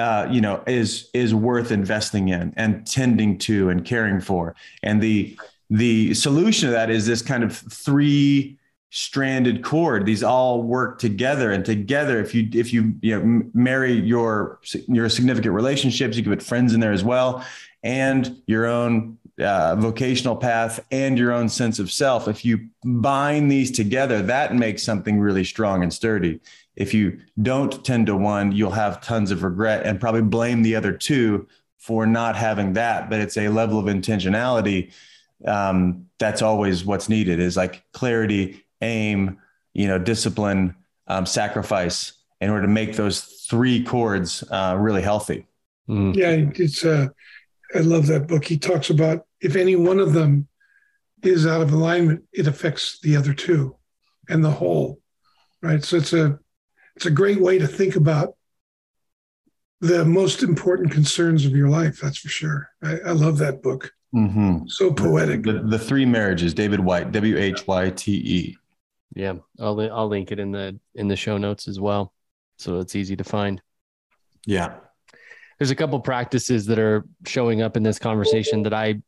uh, you know is is worth investing in and tending to and caring for. And the the solution to that is this kind of three stranded cord. These all work together. And together if you if you you know marry your your significant relationships you can put friends in there as well and your own uh, vocational path and your own sense of self if you bind these together that makes something really strong and sturdy if you don't tend to one you'll have tons of regret and probably blame the other two for not having that but it's a level of intentionality um, that's always what's needed is like clarity, aim, you know, discipline, um, sacrifice in order to make those three chords uh, really healthy. Mm. Yeah, it's. Uh, I love that book. He talks about if any one of them is out of alignment, it affects the other two and the whole. Right. So it's a it's a great way to think about the most important concerns of your life. That's for sure. I, I love that book. Mm-hmm. So poetic. The, the, three marriages, David Whyte, W H Y T E. Yeah, I'll I'll link it in the in the show notes as well, so it's easy to find. Yeah, there's a couple practices that are showing up in this conversation that I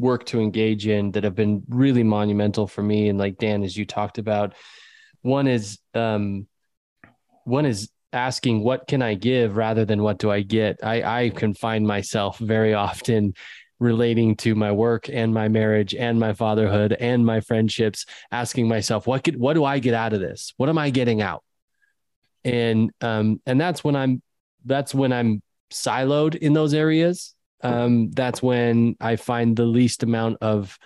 work to engage in that have been really monumental for me. And like Dan, as you talked about, one is um, one is asking what can I give rather than what do I get. I I can find myself very often relating to my work and my marriage and my fatherhood and my friendships asking myself what could what do i get out of this what am i getting out and um and that's when i'm that's when i'm siloed in those areas um that's when i find the least amount of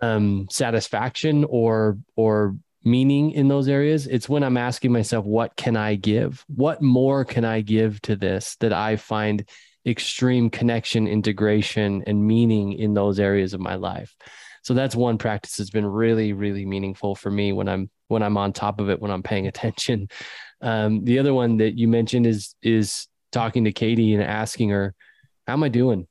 um satisfaction or or meaning in those areas it's when i'm asking myself what can i give what more can i give to this that i find extreme connection, integration, and meaning in those areas of my life. So that's one practice that's been really, really meaningful for me when I'm when I'm on top of it, when I'm paying *laughs* attention. Um, the other one that you mentioned is is talking to Katie and asking her, "How am I doing?"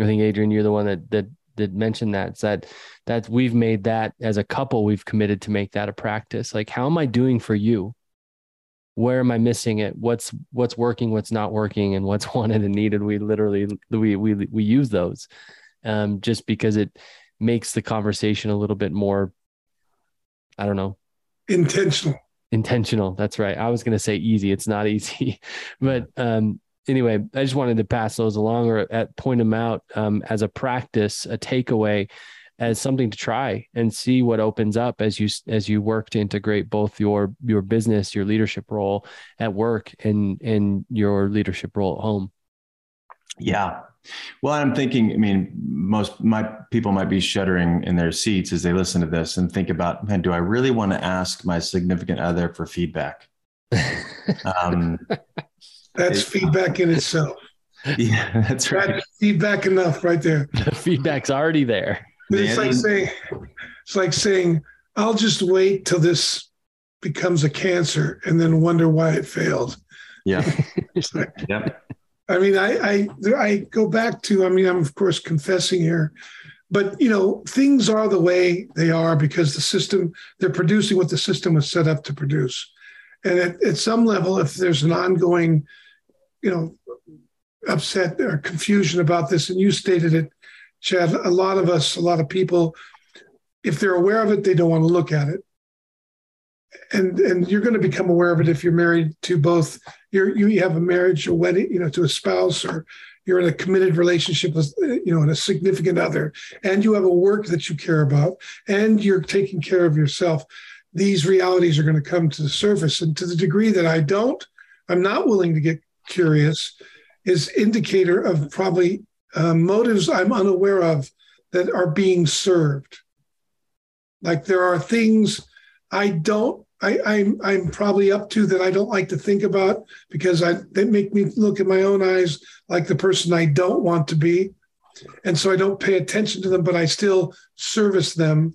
I think Adrian, you're the one that that that mentioned that. It's that that we've made that as a couple, we've committed to make that a practice. Like, how am I doing for you? Where am I missing it? What's what's working? What's not working? And what's *laughs* wanted and needed? We literally we we we use those, um, just because it makes the conversation a little bit more. I don't know. Intentional. Intentional. That's right. I was going to say easy. It's not easy, *laughs* but um, anyway, I just wanted to pass those along or at, point them out um, as a practice, a takeaway, as something to try and see what opens up as you as you work to integrate both your your business, your leadership role at work, and and your leadership role at home. Yeah. Well, I'm thinking, I mean, most my people might be shuddering in their seats as they listen to this and think about, man, do I really want to ask my significant other for feedback? *laughs* um, that's feedback in itself. *laughs* Yeah, that's right. That's feedback enough right there. *laughs* The feedback's already there. It's like saying, it's like saying, I'll just wait till this becomes a cancer and then wonder why it failed. Yeah. *laughs* like, yep. I mean, I, I I go back to. I mean, I'm of course confessing here, but you know, things are the way they are because the system they're producing what the system was set up to produce, and at, at some level, if there's an ongoing, you know, upset or confusion about this, and you stated it, Chad, a lot of us, a lot of people, if they're aware of it, they don't want to look at it. And and you're going to become aware of it if you're married to both. You're you have a marriage a wedding you know to a spouse or you're in a committed relationship with you know and a significant other and you have a work that you care about and you're taking care of yourself. These realities are going to come to the surface and to the degree that i don't i'm not willing to get curious is indicator of probably uh, motives i'm unaware of that are being served like there are things I don't. I, I'm I'm probably up to that I don't like to think about because I they make me look in my own eyes like the person I don't want to be, and so I don't pay attention to them, but I still service them,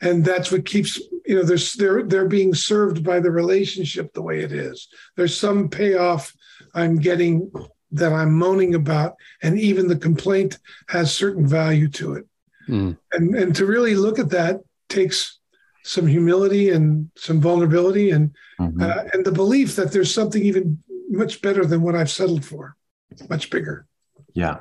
and that's what keeps you know there's they're they're being served by the relationship the way it is. There's some payoff I'm getting that I'm moaning about, and even the complaint has certain value to it, mm. and and to really look at that takes some humility and some vulnerability and mm-hmm. uh, and the belief that there's something even much better than what I've settled for, much bigger. Yeah.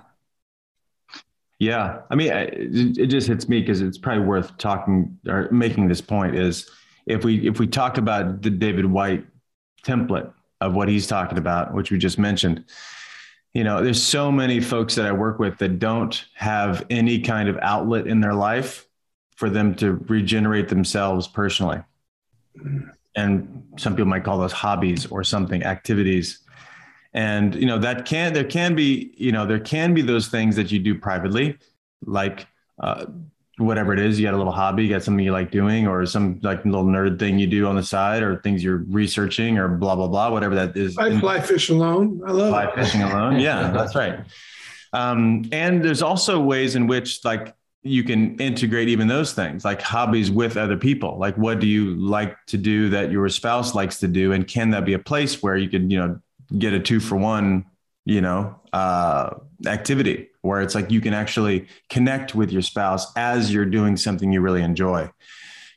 Yeah. I mean, it, it just hits me because it's probably worth talking or making this point is if we, if we talk about the David Whyte template of what he's talking about, which we just mentioned, you know, there's so many folks that I work with that don't have any kind of outlet in their life for them to regenerate themselves personally. And some people might call those hobbies or something, activities. And you know that can there can be you know there can be those things that you do privately, like uh, whatever it is. You got a little hobby, you got something you like doing, or some like little nerd thing you do on the side, or things you're researching, or blah blah blah, whatever that is. I fly fish alone. I love fly fishing alone. Yeah, *laughs* that's right. Um, and there's also ways in which like you can integrate even those things like hobbies with other people like what do you like to do that your spouse likes to do and can that be a place where you can you know get a two for one you know uh, activity where it's like you can actually connect with your spouse as you're doing something you really enjoy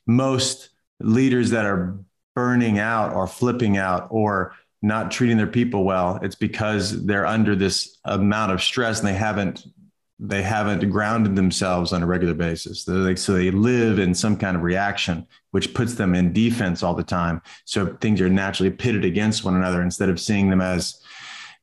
most leaders that are burning out or flipping out or not treating their people well it's because they're under this amount of stress and they haven't they haven't grounded themselves on a regular basis. So they live in some kind of reaction, which puts them in defense all the time. So things are naturally pitted against one another instead of seeing them as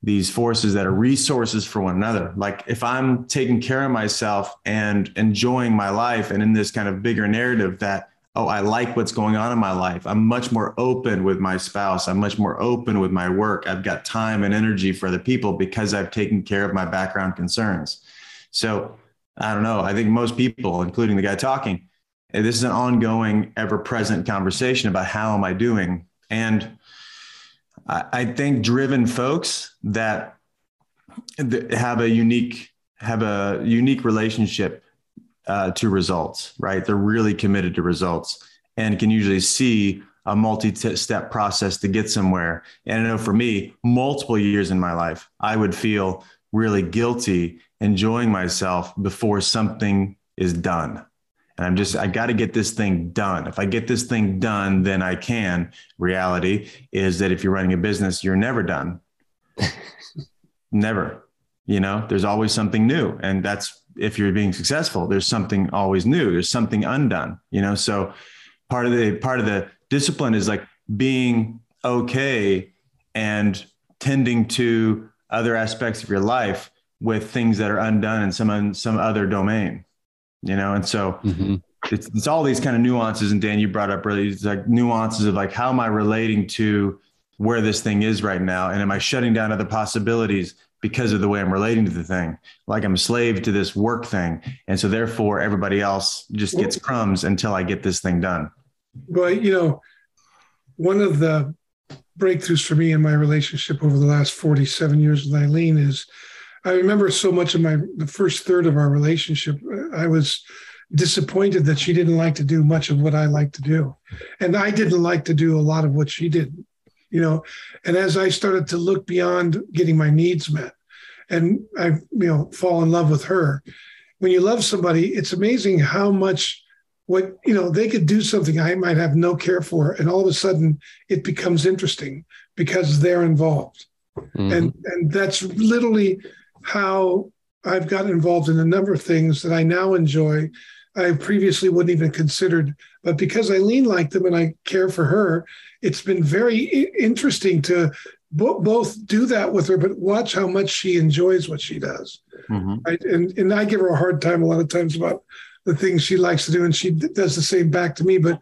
these forces that are resources for one another. Like if I'm taking care of myself and enjoying my life and in this kind of bigger narrative that, oh, I like what's going on in my life. I'm much more open with my spouse. I'm much more open with my work. I've got time and energy for other people because I've taken care of my background concerns so I don't know. I think most people, including the guy talking, this is an ongoing, ever present conversation about how am I doing? And I, think driven folks that have a unique have a unique relationship uh, to results, right? They're really committed to results and can usually see a multi-step process to get somewhere. And I know for me, multiple years in my life, I would feel really guilty enjoying myself before something is done. And I'm just, I got to get this thing done. If I get this thing done, then I can. Reality is that if you're running a business, you're never done. *laughs* never. You know, there's always something new. And that's if you're being successful, there's something always new. There's something undone, you know? So part of the, part of the discipline is like being okay and tending to other aspects of your life with things that are undone in some some other domain you know? And so mm-hmm. it's, it's all these kind of nuances and dan you brought up really it's like nuances of like how am i relating to where this thing is right now? And am i shutting down other possibilities because of the way i'm relating to the thing? Like i'm a slave to this work thing and so therefore everybody else just gets crumbs until i get this thing done. Well you know one of the breakthroughs for me in my relationship over the last 47 years with eileen is I remember so much of my the first third of our relationship. I was disappointed that she didn't like to do much of what I like to do, and I didn't like to do a lot of what she did. You know, and as I started to look beyond getting my needs met, and I you know fall in love with her. When you love somebody, it's amazing how much what you know they could do something I might have no care for, and all of a sudden it becomes interesting because they're involved. Mm-hmm. And and that's literally how I've gotten involved in a number of things that I now enjoy. I previously wouldn't even considered, but because Eileen liked them and I care for her, it's been very interesting to bo- both do that with her, but watch how much she enjoys what she does. Mm-hmm. Right? And and I give her a hard time a lot of times about the things she likes to do, and she does the same back to me. But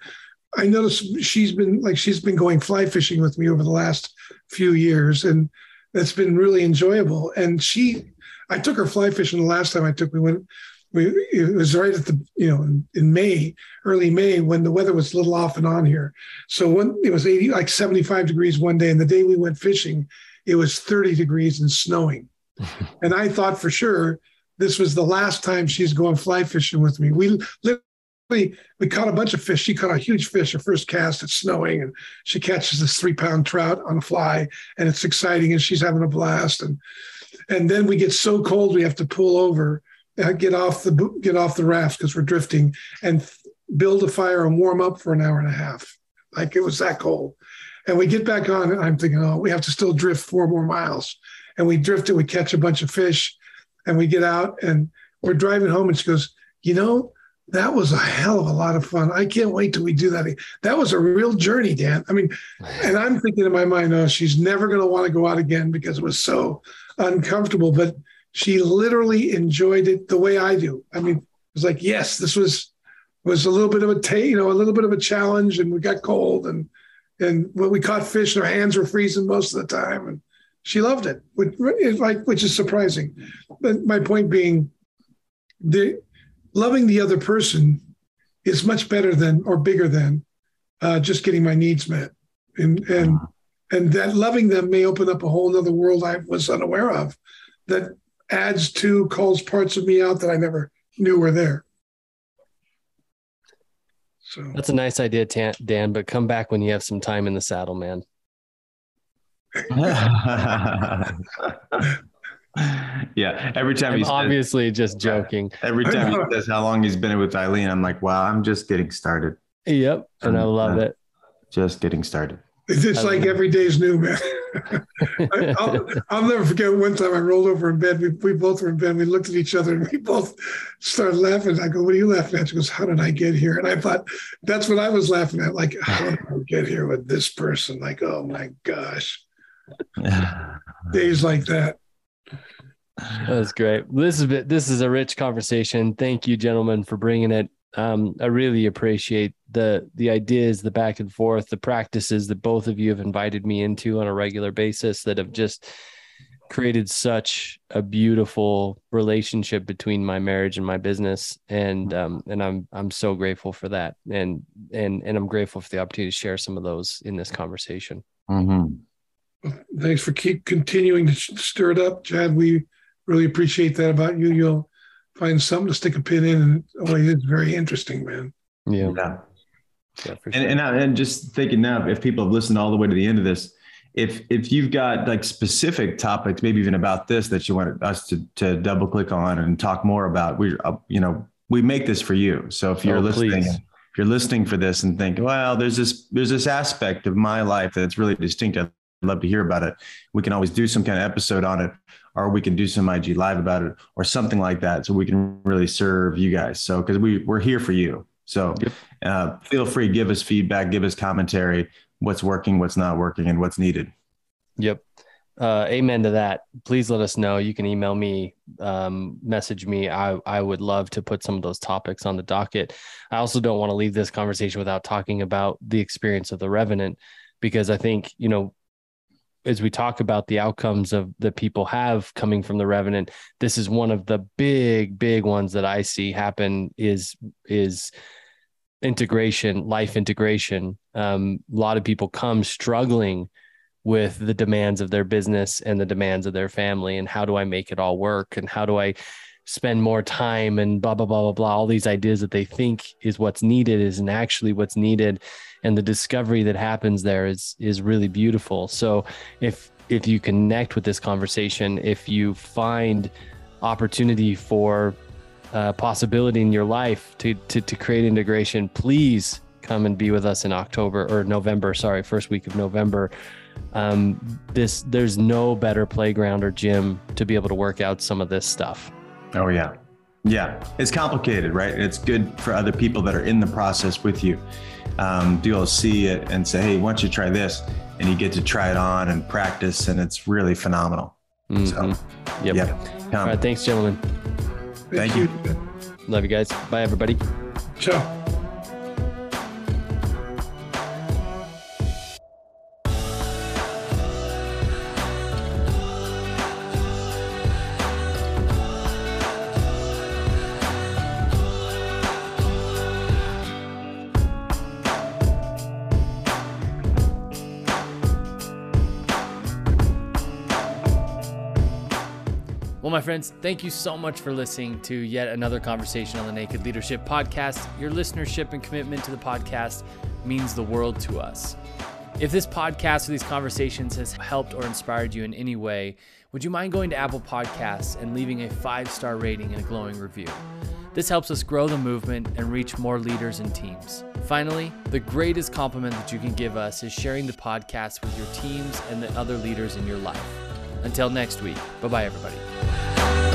I notice she's been like she's been going fly fishing with me over the last few years, and that's been really enjoyable. And she I took her fly fishing the last time I took. We went. We it was right at the you know in, in May, early May when the weather was a little off and on here. So when it was eighty like seventy five degrees one day, and the day we went fishing, it was thirty degrees and snowing. *laughs* and I thought for sure this was the last time she's going fly fishing with me. We literally we caught a bunch of fish. She caught a huge fish her first cast. It's snowing, and she catches this three pound trout on a fly, and it's exciting, and she's having a blast. And and then we get so cold we have to pull over, uh, get off the get off the raft because we're drifting, and build a fire and warm up for an hour and a half. Like it was that cold. And we get back on, and I'm thinking, oh, we have to still drift four more miles. And we drift it, we catch a bunch of fish, and we get out and we're driving home. And she goes, you know, that was a hell of a lot of fun. I can't wait till we do that. That was a real journey, Dan. I mean, *sighs* and I'm thinking in my mind, oh, she's never going to want to go out again because it was so uncomfortable, but she literally enjoyed it the way I do. I mean, it was like, yes, this was was a little bit of a t- you know, a little bit of a challenge, and we got cold, and and when we caught fish, our hands were freezing most of the time, and she loved it, which like which is surprising. But my point being, the loving the other person is much better than or bigger than uh, just getting my needs met, and and and that loving them may open up a whole other world I was unaware of that adds to calls parts of me out that I never knew were there. So that's a nice idea, Dan. But come back when you have some time in the saddle, man. *laughs* *laughs* *laughs* yeah. Every time he's obviously says, just joking. Every time he *laughs* says how long he's been with Eileen, I'm like, wow, I'm just getting started. Yep. And I love uh, it. Just getting started. It's like every day's new, man. *laughs* I'll, I'll, never forget one time I rolled over in bed. We, we both were in bed. We looked at each other and we both started laughing. I go, What are you laughing at? She goes, How did I get here? And I thought, That's what I was laughing at. Like, How did I get here with this person? Like, oh my gosh. Days like that. That's great. This is this is a rich conversation. Thank you, gentlemen, for bringing it. Um, I really appreciate the the ideas, the back and forth, the practices that both of you have invited me into on a regular basis that have just created such a beautiful relationship between my marriage and my business and um and I'm I'm so grateful for that and and and I'm grateful for the opportunity to share some of those in this conversation. Mm-hmm. Thanks for keep continuing to stir it up, Chad. We really appreciate that about you. You'll find something to stick a pin in, and always is very interesting, man. Yeah. yeah. Yeah, sure. and, and, and just thinking now, if people have listened all the way to the end of this, if if you've got like specific topics, maybe even about this that you want us to to double click on and talk more about, we uh, you know we make this for you. So if you're oh, listening, if you're listening for this and think, well, there's this there's this aspect of my life that's really distinct. I'd love to hear about it. We can always do some kind of episode on it, or we can do some IG live about it, or something like that, so we can really serve you guys. So because we we're here for you. So uh, feel free, give us feedback, give us commentary what's working, what's not working, and what's needed. Yep. Uh, amen to that. Please let us know. You can email me, um, message me. I, I would love to put some of those topics on the docket. I also don't want to leave this conversation without talking about the experience of the Revenant, because I think, you know, as we talk about the outcomes of that people have coming from the Revenant, this is one of the big, big ones that I see happen is, is, integration, life integration. Um, a lot of people come struggling with the demands of their business and the demands of their family, and how do I make it all work, and how do I spend more time, and blah blah blah blah blah. All these ideas that they think is what's needed isn't actually what's needed, and the discovery that happens there is is really beautiful. So if if you connect with this conversation, if you find opportunity for uh, possibility in your life to, to to create integration, please come and be with us in October or November. Sorry, first week of November. Um, this there's no better playground or gym to be able to work out some of this stuff. Oh yeah, yeah. It's complicated, right? It's good for other people that are in the process with you. Um, to be able to see it and say, hey, why don't you try this? And you get to try it on and practice, and it's really phenomenal. Mm-hmm. So, yep. yep. All right, thanks, gentlemen. Thank, you. Love you guys. Bye, everybody. Ciao. Friends, thank you so much for listening to yet another conversation on the Naked Leadership Podcast. Your listenership and commitment to the podcast means the world to us. If this podcast or these conversations has helped or inspired you in any way, would you mind going to Apple Podcasts and leaving a five star rating and a glowing review? This helps us grow the movement and reach more leaders and teams. Finally, the greatest compliment that you can give us is sharing the podcast with your teams and the other leaders in your life. Until next week, bye bye, everybody.